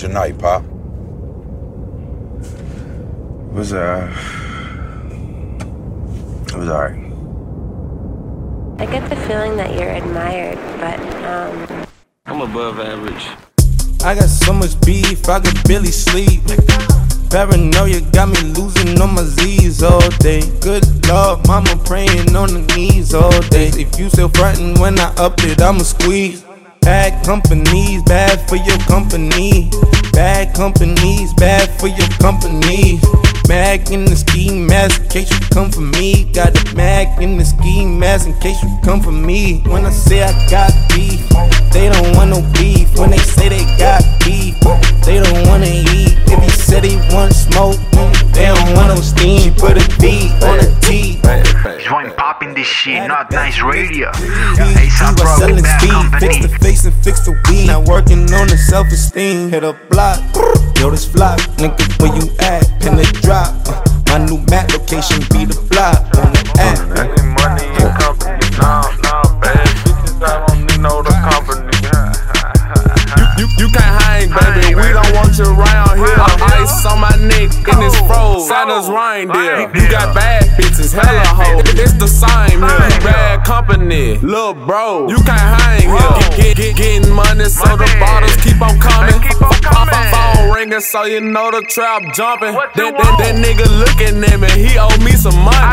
was your night, Pop? It was uh it was alright. I get the feeling that you're admired, but um I'm above average. I got so much beef, I could barely sleep. Paranoia got me losing on my Z's all day. Good Lord, mama praying on the knees all day. If you still frontin' when I up it, I'ma squeeze. Bad companies, bad for your company. Bad companies, bad for your company. Mag in the ski mask in case you come for me. Got a mag in the ski mask in case you come for me. When I say I got beef, they don't want no beef. When they say they got beef, they don't wanna eat. This shit, not nice radio. Hey, ASAP was Rock, selling bad speed, company. fix the face and fix the weed. Not working on the self-esteem. Hit a block, yo, this flock, nigga, where you at? Pin the drop. Uh, my new map location be the block on the app. Making money in company, no, no, bad bitches, I don't need no the company. You, you can't hang, baby. We don't want you around here. Ice on my neck and it's froze. Santa's reindeer. You got bad bitches, hella hoes. It's the same here. Bad company, little bro. You can't hang here. Get, get, getting money so the bottles keep on coming. Phone ringing so you know the trap jumping. That, that, that nigga looking at me, he owe me some money.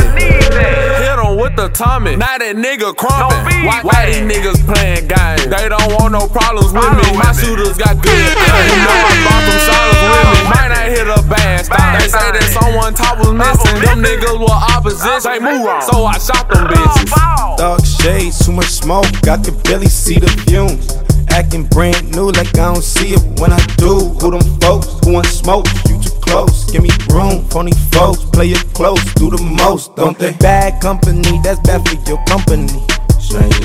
Hit him with the Tommy. Now that nigga crumping. Why, why these niggas playing games? They don't want no problems with me. My shooters got good aim. You know I brought them shotters with me. Might not hit a bad style. They say that someone top was missing. Them niggas were opposition. Say move on. So I shot them bitches. Dark shades, too much smoke, I can barely see the fumes. Acting brand new like I don't see it when I do. Who them folks who want smoke? You too close, give me room. Phony folks, play it close, do the most, don't they? Bad company, that's bad for your company.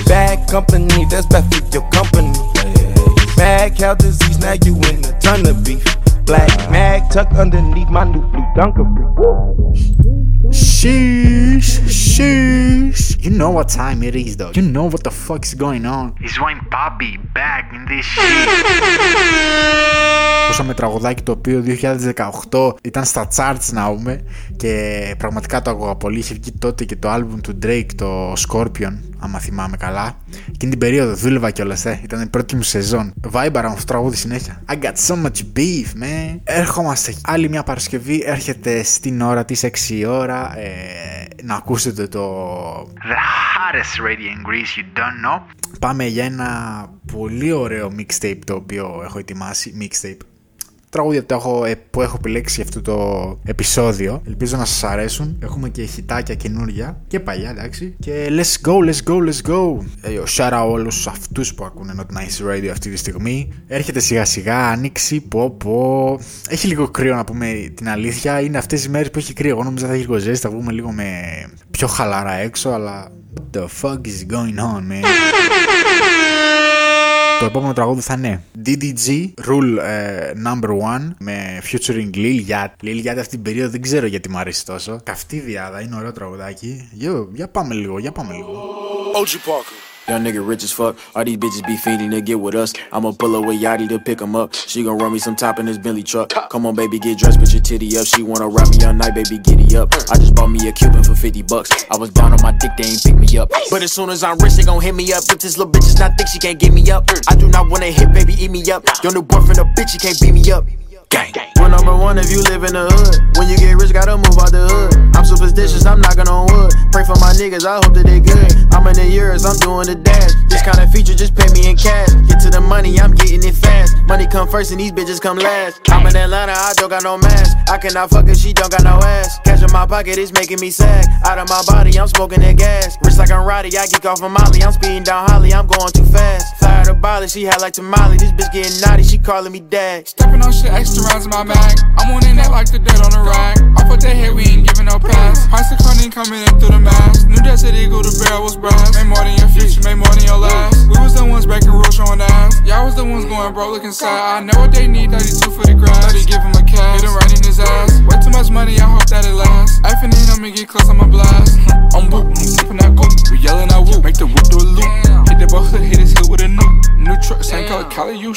Bad company, that's bad for your company. Mad cow disease, now you in a ton of beef. Black mag tucked underneath my new blue Dunkerberry. Sheesh, sheesh. You know what time it is, though. You know what the fuck is going on. It's Wayne Poppy back in this shit. Ακούσαμε τραγουδάκι το οποίο 2018 ήταν στα charts να πούμε και πραγματικά το άκουγα πολύ. Είχε βγει τότε και το album του Drake, το Scorpion, άμα θυμάμαι καλά. Εκείνη την περίοδο δούλευα κιόλας, ε. ήταν η πρώτη μου σεζόν. Βάιμπαρα με αυτό το τραγούδι συνέχεια. I got so much beef, man. Έρχομαστε άλλη μια Παρασκευή, έρχεται στην ώρα της 6 ώρα. Ε, να ακούσετε το The hottest radio in Greece, you don't know. Πάμε για ένα πολύ ωραίο mixtape το οποίο έχω ετοιμάσει. Mixtape. Τραγούδια το έχω, ε, που έχω επιλέξει για αυτό το επεισόδιο. Ελπίζω να σας αρέσουν. Έχουμε και χιτάκια καινούρια και παλιά, εντάξει. Και let's go, let's go, let's go. Ε, shout out όλους αυτούς που ακούνε Not Nice Radio αυτή τη στιγμή. Έρχεται σιγά σιγά, άνοιξη, πω πω. Έχει λίγο κρύο να πούμε την αλήθεια. Είναι αυτές οι μέρες που έχει κρύο. Εγώ νόμιζα θα έχει λίγο ζέστη, θα βγούμε λίγο με πιο χαλαρά έξω, αλλά... What the fuck is going on, man? Το επόμενο τραγούδι θα είναι DDG Rule ε, Number 1 με featuring Lil Yachty. Lil Yachty αυτή την περίοδο δεν ξέρω γιατί μου αρέσει τόσο. Καυτή διάδα, είναι ωραίο τραγουδάκι. Yo, για πάμε λίγο, για πάμε λίγο. OG Parker. Young nigga rich as fuck. All these bitches be fiending to get with us. I'ma pull away Yachty to pick 'em up. She gon' run me some top in this Bentley truck. Come on, baby, get dressed, put your titty up. She wanna rap me all night, baby, giddy up. I just bought me a Cuban for 50 bucks. I was down on my dick, they ain't pick me up. But as soon as I'm rich, they gon' hit me up. If this little bitch is not thick, she can't get me up. Mm. I do not wanna hit, baby, eat me up. Your new boyfriend a bitch, he can't beat me up. Gang. We're number one if you live in the hood. When you get rich, gotta move out the hood. I'm superstitious, I'm knocking on wood. Pray for my niggas, I hope that they good. I'm in the years, I'm doing the dash. This kind of feature, just pay me in cash. Get to the money, come first and these bitches come last. I'm in Atlanta, I don't got no mask. I cannot fuck if she don't got no ass. Cash in my pocket, it's making me sad. Out of my body, I'm smoking that gas. Rich like I'm Roddy, I geek off of Molly. I'm speeding down Holly, I'm going too fast. Fly to Bali, she had like tamale. This bitch getting naughty, she calling me dad. Stepping on shit, extra rounds in my bag. I'm on in that like the dirt on the rag. Off with that head, we ain't giving no pass. Price of cunning coming in through the mask. New Desert Eagle, the barrel was brass. Made more than your future, made more than your last. We was the ones breaking rules, showing ass. Y'all was the ones going broke, looking sad. I know what they need, 32 for the grass. 30 give him a cash, hit him right in his ass. Way too much money, I hope that it lasts. Effing in, I'ma get close, I'ma blast. I'm whoop, I'm sipping that goop. We yelling out whoop, make the whoop do a loop. Hit the boat, hit his heel with a new. New truck, same color, Cali, you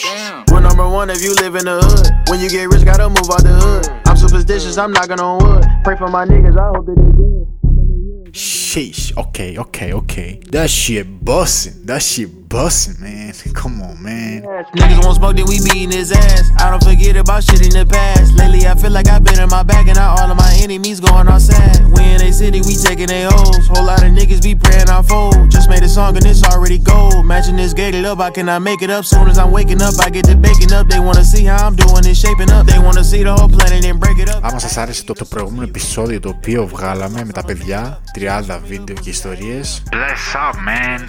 We're number number one if you live in the hood. When you get rich, gotta move out the hood. I'm superstitious, I'm knocking on wood. Pray for my niggas, I hope that they good. Sheesh. Okay, okay, okay. That shit bussin'. That shit bussin', man. Come on, man. Niggas won't smoke, then we beating his ass. I don't forget about shit in the past. Lately, I feel like I've been in my bag, and now all of my enemies going outside. We in a city, we taking they hoes. Whole lot of niggas be praying I fold. Just made a song and it's already gold. Matching this gated up, I cannot make it up. Soon as I'm waking up, I get to baking up. They wanna see how I'm doing it, shaping up. They wanna see the whole planet and break it up. Άμα σας άρεσε το, το προηγούμενο επεισόδιο το οποίο βγάλαμε με τα παιδιά, 30 βίντεο και ιστορίες, Bless up, man.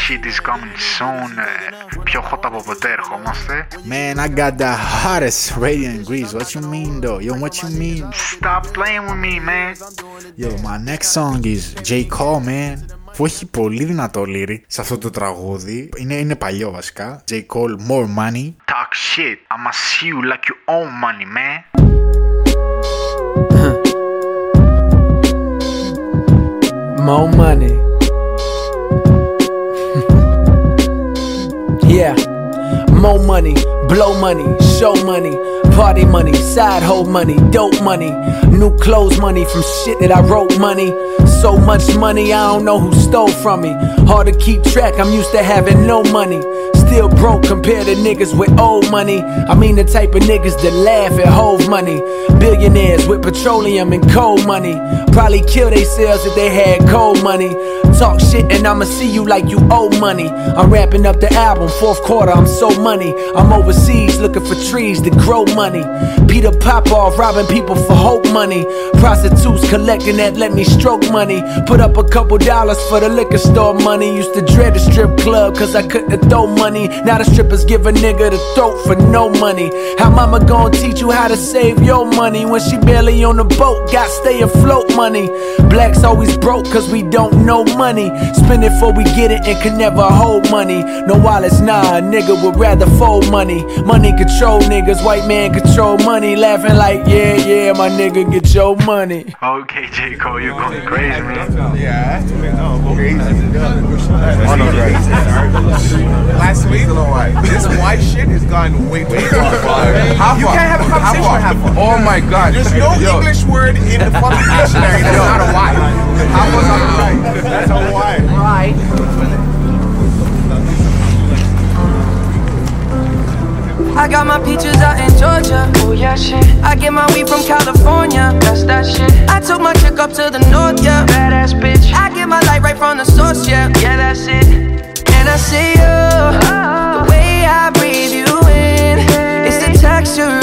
Shit is coming soon. Ε, πιο hot από ποτέ ερχόμαστε. Man, I got the hottest radio in Greece. What you mean, though? Yo, what you mean? Stop playing with me, man. Yo, my next song is J. Cole, man. Που έχει πολύ δυνατό λύρι σε αυτό το τραγούδι. Είναι, είναι παλιό βασικά. J. Cole, More Money. Talk shit. I'ma see you like you own money, man. More money. Yeah. More money, blow money, show money, party money, side hoe money, dope money, new clothes money from shit that I wrote money. So much money, I don't know who stole from me. Hard to keep track, I'm used to having no money. Still broke compared to niggas with old money. I mean the type of niggas that laugh at Hove money. Billionaires with petroleum and coal money. Probably kill themselves if they had cold money. Talk shit and I'ma see you like you owe money. I'm wrapping up the album, fourth quarter, I'm so money. I'm overseas looking for trees to grow money. Peter Popoff robbing people for hope money. Prostitutes collecting that let me stroke money. Put up a couple dollars for the liquor store money. Used to dread the strip club cause I couldn't throw money. Now the strippers give a nigga the throat for no money. How mama gonna teach you how to save your money when she barely on the boat? Got stay afloat money. Blacks always broke cause we don't know money. Spend it before we get it and can never hold money. No wallets, nah, a nigga would rather fold money. Money control niggas, white man control money. Laughing like, yeah, yeah, my nigga, get your money. Okay, J. Cole, you're going crazy, man. Last week, this white shit has gone way, way too far. How You far? can't have a conversation How with half far? Oh my god. There's no Yo, English word in the fucking dictionary that's not a white. How was I right? That's white. Right. I got my peaches out in Georgia. Oh yeah, shit. I get my weed from California. That's that shit. I took my chick up to the north, yeah. Badass bitch. I get my light right from the source, yeah. Yeah, that's it. And I see you. The way I breathe you in. It's the texture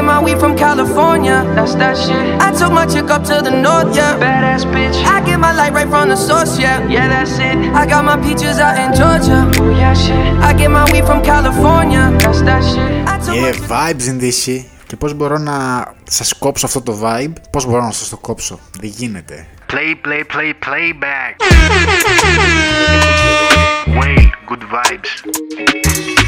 get my weed from California. That's that shit. I took my chick up to the north, yeah. Badass bitch. I get my light right from the source, yeah. Yeah, that's it. I got my peaches out in Georgia. Oh yeah, shit. I get my weed from California. That's that shit. I took Yeah, vibes in this shit. Και πώ μπορώ να σα κόψω αυτό το vibe, πώ μπορώ να σα το κόψω. Δεν γίνεται. Play, play, play, playback. Whale, good vibes.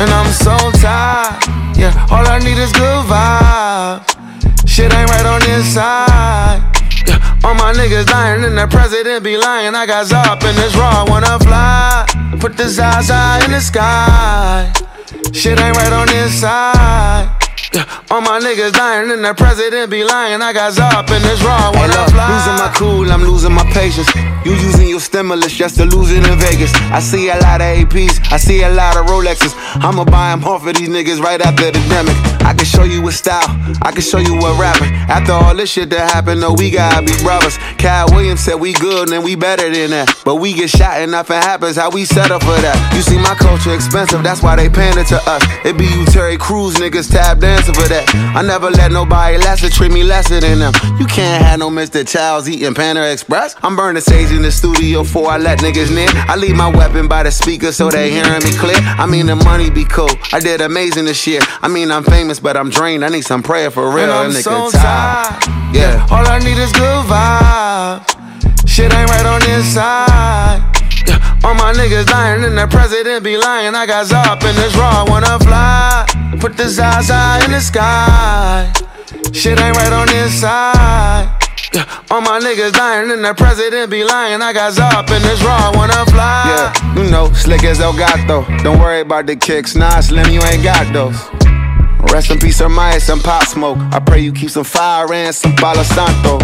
And I'm so tired. Yeah, all I need is good vibes. Shit ain't right on this side. Yeah, all my niggas dying and the president be lying. I got Zop in this raw, wanna fly. Put the Zaza in the sky. Shit ain't right on this side. All my niggas dying and the president be lying. I got Zop in this raw, Hey, look, fly. losing my cool, I'm losing my patience. You using your stimulus just to lose it in Vegas. I see a lot of APs, I see a lot of Rolexes. I'ma buy them off of these niggas right after the demic. I can show you what style, I can show you what rapping. After all this shit that happened, no, we gotta be brothers. Cal Williams said we good and we better than that. But we get shot and nothing happens, how we set up for that. You see, my culture expensive, that's why they paying it to us. It be you Terry Crews niggas tap for that. I never let nobody lesser treat me lesser than them. You can't have no Mr. Childs eating Panda Express. I'm burning sage in the studio before I let niggas near. I leave my weapon by the speaker so they hearing me clear. I mean the money be cool. I did amazing this year. I mean I'm famous, but I'm drained. I need some prayer for real. And I'm That so nigga tired. Yeah. All I need is good vibes. Shit ain't right on this side. All my niggas dying and the president be lying. I got Zop in this raw, wanna fly. Put the Zaza in the sky. Shit ain't right on this side. Yeah, all my niggas dying and the president be lying. I got Zop in this raw, wanna fly. Yeah, you know, slick as El Gato. Don't worry about the kicks. Nah, Slim, you ain't got those. Rest in peace, Ermias, some pop smoke. I pray you keep some fire and some Palo Santo.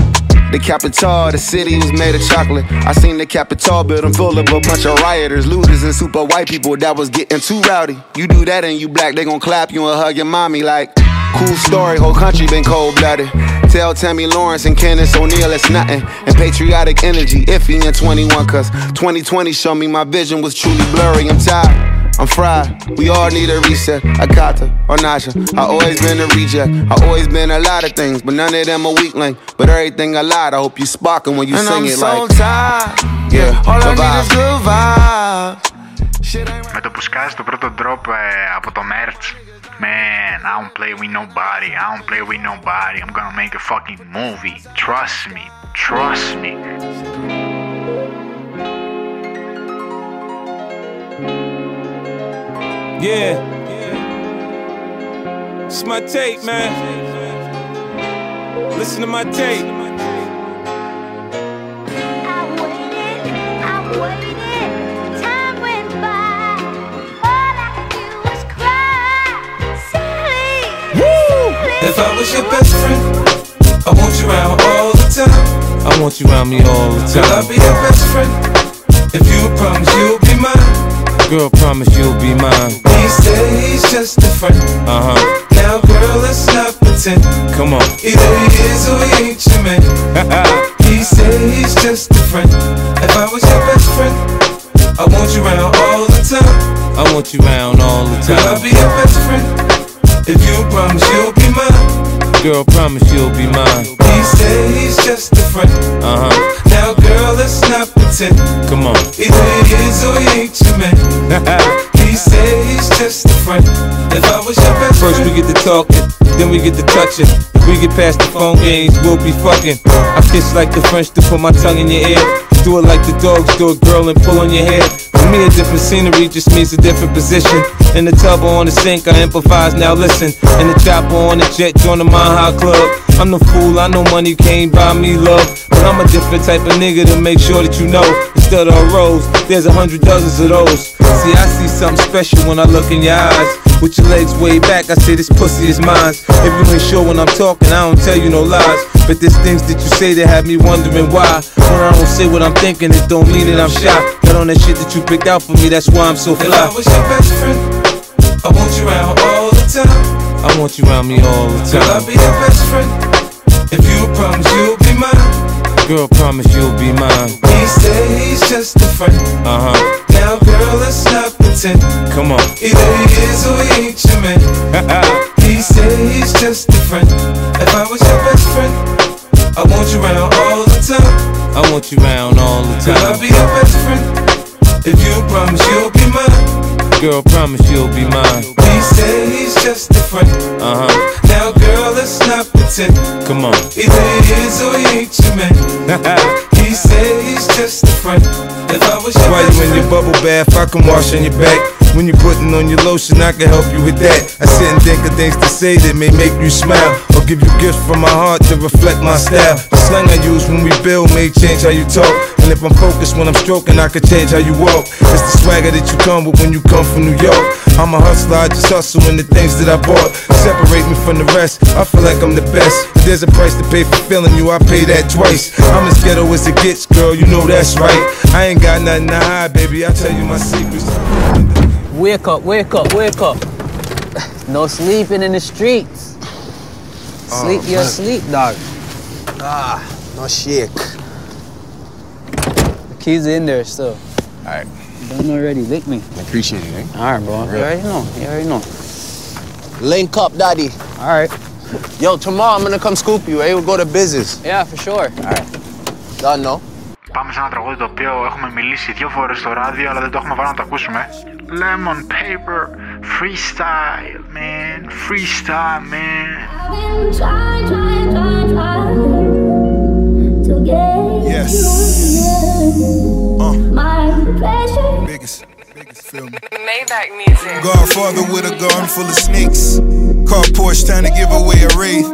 The Capitol, the city was made of chocolate. I seen the Capitol building full of a bunch of rioters, looters, and super white people that was getting too rowdy. You do that and you black, they gon' clap you and hug your mommy like. Cool story, whole country been cold blooded. Tell Tomi Lahren and Candace O'Neal it's nothing. And patriotic energy iffy in 21, cause 2020 showed me my vision was truly blurry. I'm tired. I'm fried, we all need a reset. Akata or Nasha. I always been a reject. I always been a lot of things, but none of them a weak link. But everything I lied, I hope you sparking when you And sing I'm it so like. tired. Yeah, All I the need is vibe. good vibes. Με το που σκάζει το πρώτο drop ε, από το merch Man, I don't play with nobody I don't play with nobody I'm gonna make a fucking movie Trust me, trust me Yeah. It's my tape, man. Listen to my tape. I waited, I waited, time went by. All I could do was cry. Say Woo! If I was your best friend, I want you around all the time. I want you around me all the Girl, I'll time. be your best friend. If you promise you'll be mine. Girl, promise you'll be mine. He said he's just a friend. Uh huh. Now, girl, let's not pretend. Come on. Either he is or he ain't your man. he said he's just a friend. If I was your best friend, I want you around all the time. I want you around all the Girl, I'll time. be your best friend. If you promise you'll be mine. Girl, promise you'll be mine. He said he's just a friend. Uh huh. Let's not pretend. Come on. Either he is or he ain't your man. he said he's just a friend. If I was your best First friend, we get to talking, then we get to touching. If we get past the phone games, we'll be fucking. I kiss like the French to put my tongue in your ear. Do it like the dogs do it, girl, and pull on your hair. For me, a different scenery just means a different position. In the tub or on the sink, I improvise, now listen. In the chopper on the jet, join the High Club. I'm the fool, I know money can't buy me love. But I'm a different type of nigga to make sure that you know. Instead of a rose, there's a hundred dozens of those. See, I see something special when I look in your eyes. With your legs way back, I say this pussy is mine. If you ain't sure when I'm talking, I don't tell you no lies. But there's things that you say that have me wondering why. When I don't say what I'm thinking, it don't mean that I'm shy. Got on that shit that you picked out for me, that's why I'm so if I fly. was your best friend, I want you around all the time. I want you around me all the time. Girl, I'll be your best friend. If you promise you'll be mine. Girl, promise you'll be mine. He said he's just a friend. Uh huh. Now, girl, let's not pretend. Come on. Either he is or he ain't your man. he said he's just a friend. If I was your best friend, I want you around all the time. I want you around all the time. Girl, I'll be your best friend. If you promise you'll be mine. Girl, promise you'll be mine. He he's just friend. Uh huh. Now, girl, let's not pretend. Come on. Either he is or he ain't your man. he he's just a friend. If I was your While you in your bubble bath, I can wash on your back. When you're putting on your lotion, I can help you with that. I sit and think of things to say that may make you smile. Or give you gifts from my heart to reflect my style. The slang I use when we build may change how you talk. And if I'm focused when I'm stroking, I can change how you walk. It's the swagger that you come with when you come from New York. I'm a hustler, I just hustle in the things that I bought. Separate me from the rest, I feel like I'm the best. If there's a price to pay for feeling you, I pay that twice. I'm as ghetto as it gets, girl, you know that's right. I ain't got nothing to hide, baby, I tell you my secrets. Wake up, wake up, wake up. No sleeping in the streets. Sleep Oh, your man. sleep, dog. Ah, no shake. The keys in there still. Alright. Done already, lick me. I appreciate it, eh? Alright, bro. You already know. You already know. Link up, daddy. Alright. Yo, tomorrow I'm gonna come scoop you, eh? We'll go to business. Yeah, for sure. Alright. Done, no? Πάμε σε ένα τραγούδι το οποίο έχουμε μιλήσει δύο φορές στο ράδιο αλλά δεν το έχουμε βάλει να το ακούσουμε. Lemon paper, freestyle, man, freestyle, man. Yes. Uh. Biggest, biggest, feel me. Maybach music. Godfather with a garden full of snakes. Car Porsche trying to give away a wraith.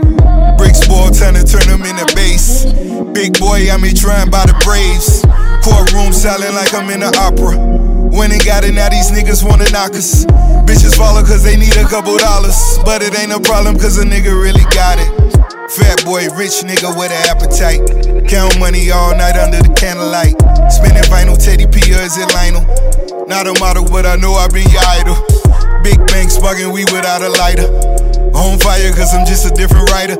Bricks ball trying to turn them into base. Big boy, I'm here trying by the Braves. Courtroom silent like I'm in an opera. When and got it, now these niggas wanna knock us. Bitches follow cause they need a couple dollars. But it ain't a problem cause a nigga really got it. Fat boy, rich nigga with an appetite. Count money all night under the candlelight. Spinning vinyl, Teddy P or is it Lionel? Not a model, but I know I've been your idol. Big bang sparking we without a lighter. On fire, cause I'm just a different writer.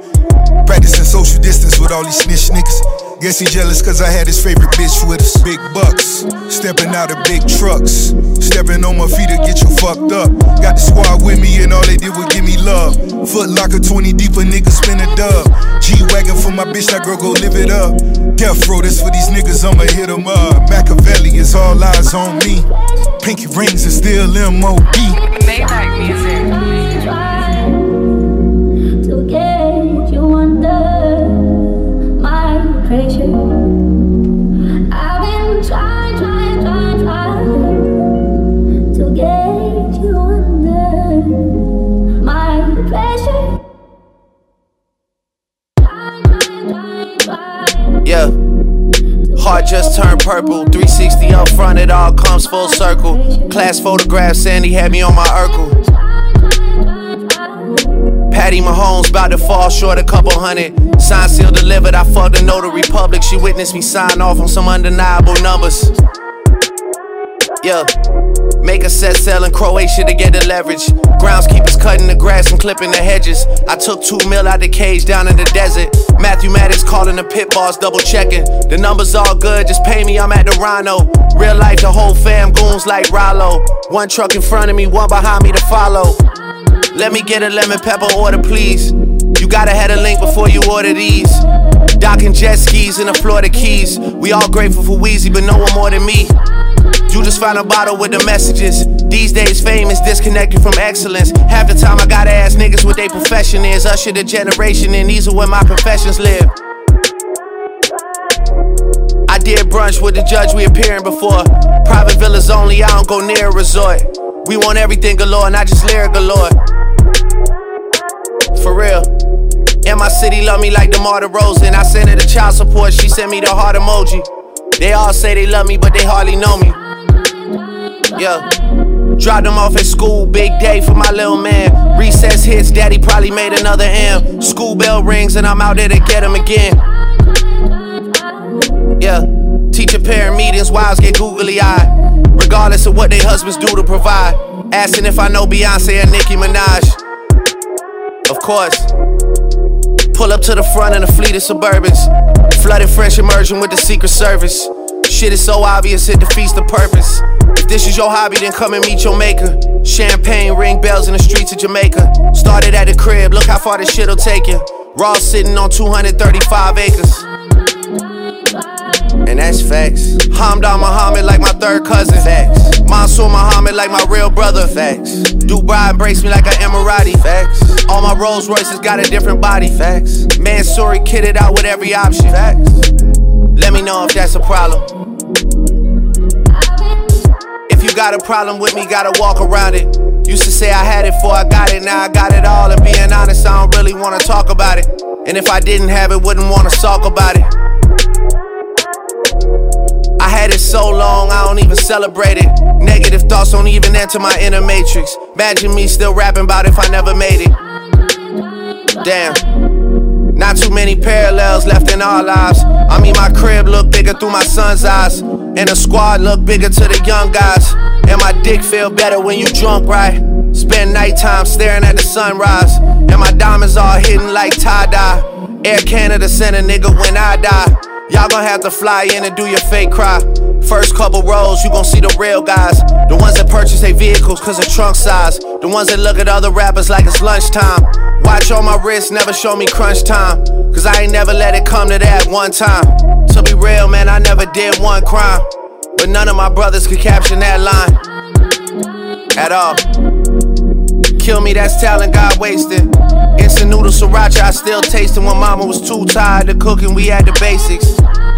Practicing social distance with all these snitch niggas. Guess he jealous cause I had his favorite bitch with us. Big bucks, stepping out of big trucks. Stepping on my feet to get you fucked up. Got the squad with me and all they did was give me. Foot locker 20 deep, a nigga spin a dub. G Wagon for my bitch, that girl go live it up. Death row, this for these niggas, I'ma hit 'em up. Machiavelli is all eyes on me. Pinky rings is still MOD. Maybach music. Heart just turned purple. 360 up front, it all comes full circle. Class photograph, Sandy had me on my Urkel. Patty Mahomes about to fall short a couple hundred. Sign seal delivered, I fucked the notary public. She witnessed me sign off on some undeniable numbers. Yeah. Make a set sail in Croatia to get the leverage. Groundskeepers cutting the grass and clipping the hedges. I took two mil out the cage down in the desert. Matthew Maddox calling the pit boss, double checking. The numbers all good, just pay me, I'm at the Rhino. Real life, the whole fam goons like Rollo. One truck in front of me, one behind me to follow. Let me get a lemon pepper order, please. You gotta have a link before you order these. Docking jet skis in the Florida Keys. We all grateful for Weezy, but no one more than me. You just find a bottle with the messages. These days, fame is disconnected from excellence. Half the time, I gotta ask niggas what their profession is. Usher the generation, and these are where my professions live. I did brunch with the judge we appearing before. Private villas only, I don't go near a resort. We want everything galore, not just lyric galore. For real. And my city love me like the DeMar DeRozan. I sent her the child support, she sent me the heart emoji. They all say they love me, but they hardly know me. Yeah. Dropped them off at school, big day for my little man. Recess hits, daddy probably made another M. School bell rings, and I'm out there to get him again. Yeah. Teacher parent meetings, wives get googly eyed. Regardless of what their husbands do to provide. Asking if I know Beyonce and Nicki Minaj. Of course. Pull up to the front in a fleet of Suburbans. Flooded fresh immersion with the Secret Service. Shit is so obvious, it defeats the purpose. If this is your hobby, then come and meet your maker. Champagne, ring bells in the streets of Jamaica. Started at the crib, look how far this shit'll take you. Raw sitting on 235 acres. And that's facts. Hamdan Muhammad like my third cousin. Facts. Mansour Muhammad like my real brother. Facts. Dubai embrace me like an Emirati. Facts. All my Rolls Royces got a different body. Facts. Mansory kitted out with every option. Facts. Let me know if that's a problem. Got a problem with me, gotta walk around it. Used to say I had it before I got it, now I got it all. And being honest, I don't really wanna talk about it. And if I didn't have it, wouldn't wanna talk about it. I had it so long, I don't even celebrate it. Negative thoughts don't even enter my inner matrix. Imagine me still rapping about if I never made it. Damn. Not too many parallels left in our lives. I mean, my crib look bigger through my son's eyes. And the squad look bigger to the young guys. And my dick feel better when you drunk, right? Spend nighttime staring at the sunrise. And my diamonds all hidden like tie dye. Air Canada sent a nigga when I die. Y'all gon' have to fly in and do your fake cry. First couple rows, you gon' see the real guys. The ones that purchase their vehicles cause of trunk size. The ones that look at other rappers like it's lunchtime. Watch on my wrist, never show me crunch time. Cause I ain't never let it come to that one time. To be real, man, I never did one crime. But none of my brothers could caption that line. At all. Kill me, that's talent God wasted. Instant noodle sriracha, I still tasting when mama was too tired of cooking. We had the basics.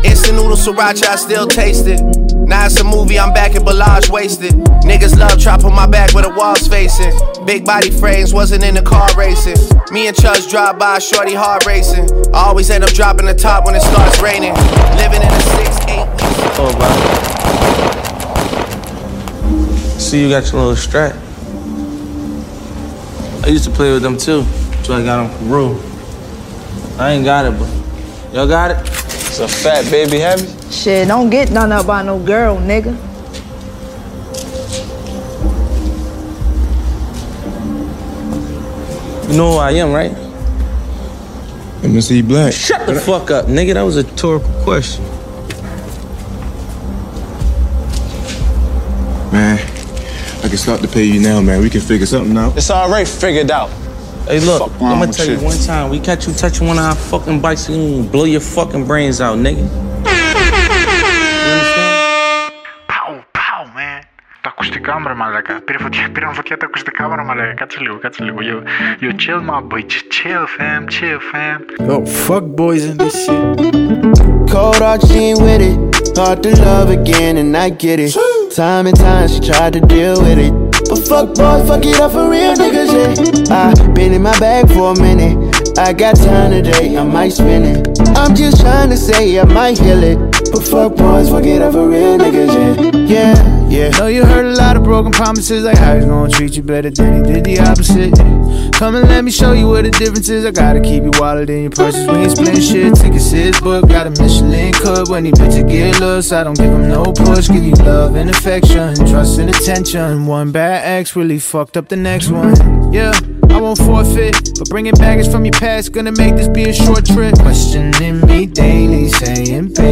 Instant noodle sriracha, I still taste it. Now it's a movie, I'm back in Balaj wasted. Niggas love on my back where the walls facing. Big body frames, wasn't in the car racing. Me and Chubbs drive by, shorty hard racing. I always end up dropping the top when it starts raining. Living in a six, eight Oh, bro. See, you got your little strap. I used to play with them too, so I got them from Peru. I ain't got it, but y'all got it? It's a fat baby heavy. Shit, don't get none up by no girl, nigga. You know who I am, right? MC Black. Shut the fuck up, nigga. That was a rhetorical question. Man, I can start to pay you now, man. We can figure something out. It's already figured out. Hey, look, Fuck I'm gonna with tell you one time. We catch you touching one of our fucking bikes, we gonna blow your fucking brains out, nigga. ακουστικά μου ρε μαλάκα. Πήρε φωτιά, πήραν φωτιά τα ακουστικά μου ρε μαλάκα. Κάτσε λίγο, κάτσε λίγο. You, you chill my boy, Just chill fam, chill fam. Yo, fuck boys in this shit. Cold hard, she ain't with it. Hard to love again, and I get it. Time and time she tried to deal with it. But fuck boys, fuck it up for real niggas, yeah. I been in my bag for a minute. I got time today, I might spend it. I'm just trying to say I might heal it. But fuck boys, fuck it up for real niggas, yeah. Yeah, yeah. Know you heard a lot of broken promises, like how he's gonna treat you better than he did the opposite. Come and let me show you what the difference is. I gotta keep you wallet in your purses when you spend shit. Tickets his book, got a Michelin cook when he bitch get looks. I don't give him no push, give you love and affection, trust and attention. One bad ex really fucked up the next one. Yeah. I won't forfeit, but bringing baggage from your past gonna make this be a short trip. Questioning me daily, saying, baby,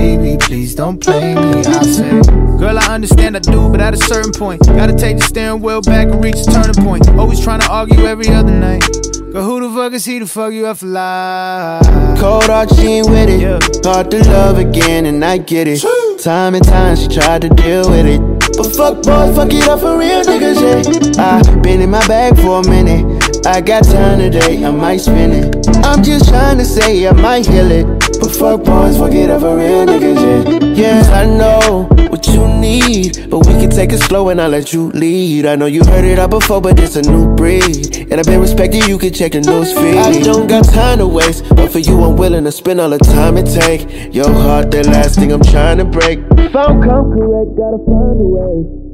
please don't play me. I say, girl, I understand I do, but at a certain point, gotta take the steering wheel back and reach the turning point. Always trying to argue every other night. Girl, who the fuck is he to fuck you up for life? Cold hard, she ain't with it. Hard to love again, and I get it. Time and time she tried to deal with it. But fuck boys, fuck it up for real niggas, yeah. I been in my bag for a minute. I got time today, I might spend it. I'm just trying to say I might heal it. Fuck boys, fuck it up for real niggas, yeah. Yeah, I know what you need, but we can take it slow and I'll let you lead. I know you heard it all before, but it's a new breed. And I've been respected, you can check the news feed. I don't got time to waste, but for you, I'm willing to spend all the time it take. Your heart, the last thing I'm trying to break. If I don't come correct, gotta find a way.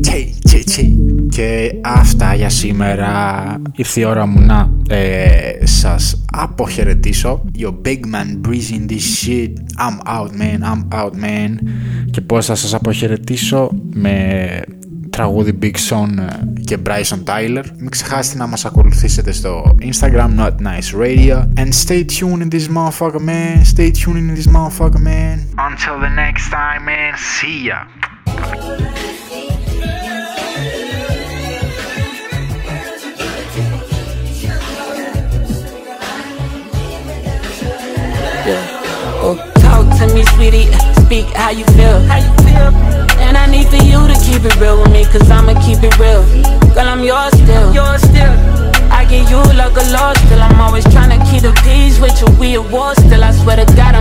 Τσέι, τσέι, τσέι. Και αυτά για σήμερα. Ήρθε η ώρα μου να ε, σας αποχαιρετήσω. Yo big man breezing this shit. I'm out man, I'm out man. Και πώς θα σας αποχαιρετήσω με τραγούδι Big Sean και Bryson Tyler. Μην ξεχάσετε να μας ακολουθήσετε στο Instagram Not Nice Radio. And stay tuned in this motherfucker man. Stay tuned in this motherfucker man. Until the next time, man. See ya. Oh, sweetie. Speak how you feel. And I need for you to keep it real with me, cause I'ma keep it real. Girl, I'm yours still. Yours still. I get you like a lost still. I'm always trying to keep the peace with you. We at war still. I swear to God,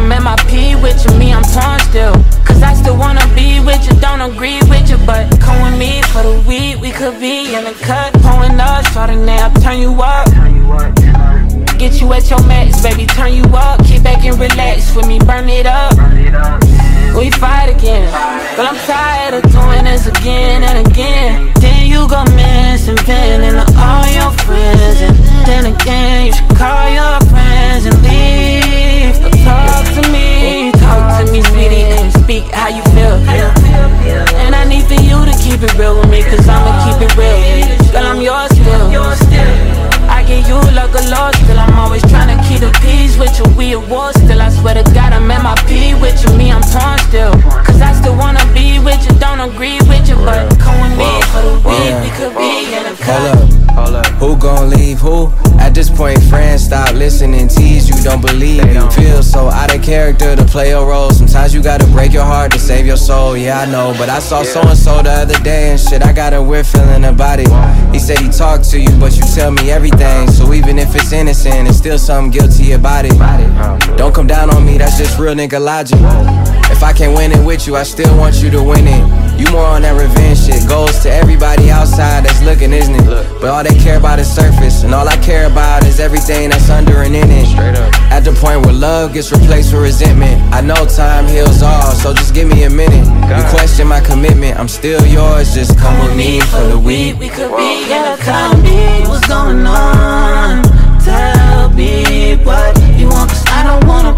up. Kick back and relax with me, burn it up. We fight again, but I'm tired of doing this again and again. Then you go missing, venting to all your friends, and then again you should call your friends and leave. But talk to me, talk to me, sweetie, and speak how you feel. And I need for you to keep it real with me, cause I'ma keep it real. Girl, I'm yours still. I get you like a lost still. I'm always trying to keep the peace with you. We at war swear to God, I'm at my P with you. Me, I'm torn still. Cause I still wanna be with you. Don't agree with you, but come with me for the week. We could be in a cut. Hold up, hold up. Who gon' leave who? At this point, stop listening. Tease you, don't believe you. Feel so out of character to play a role. Sometimes you gotta break your heart to save your soul. Yeah, I know, but I saw so and so the other day and shit. I got a weird feeling about it. He said he talked to you, but you tell me everything. So even if it's innocent, it's still something guilty about it. Don't come down on me, that's just real nigga logic. If I can't win it with you, I still want you to win it. You more on that revenge shit. Goes to everybody outside that's looking, isn't it? But all they care about is surface, and all I care about is everything that's under and in it. Straight up. At the point where love gets replaced with resentment. I know time heals all, so just give me a minute. You question my commitment, I'm still yours. Just come with me for the week. We could be in a Tell me what's going on. Tell me what you want, cause I don't wanna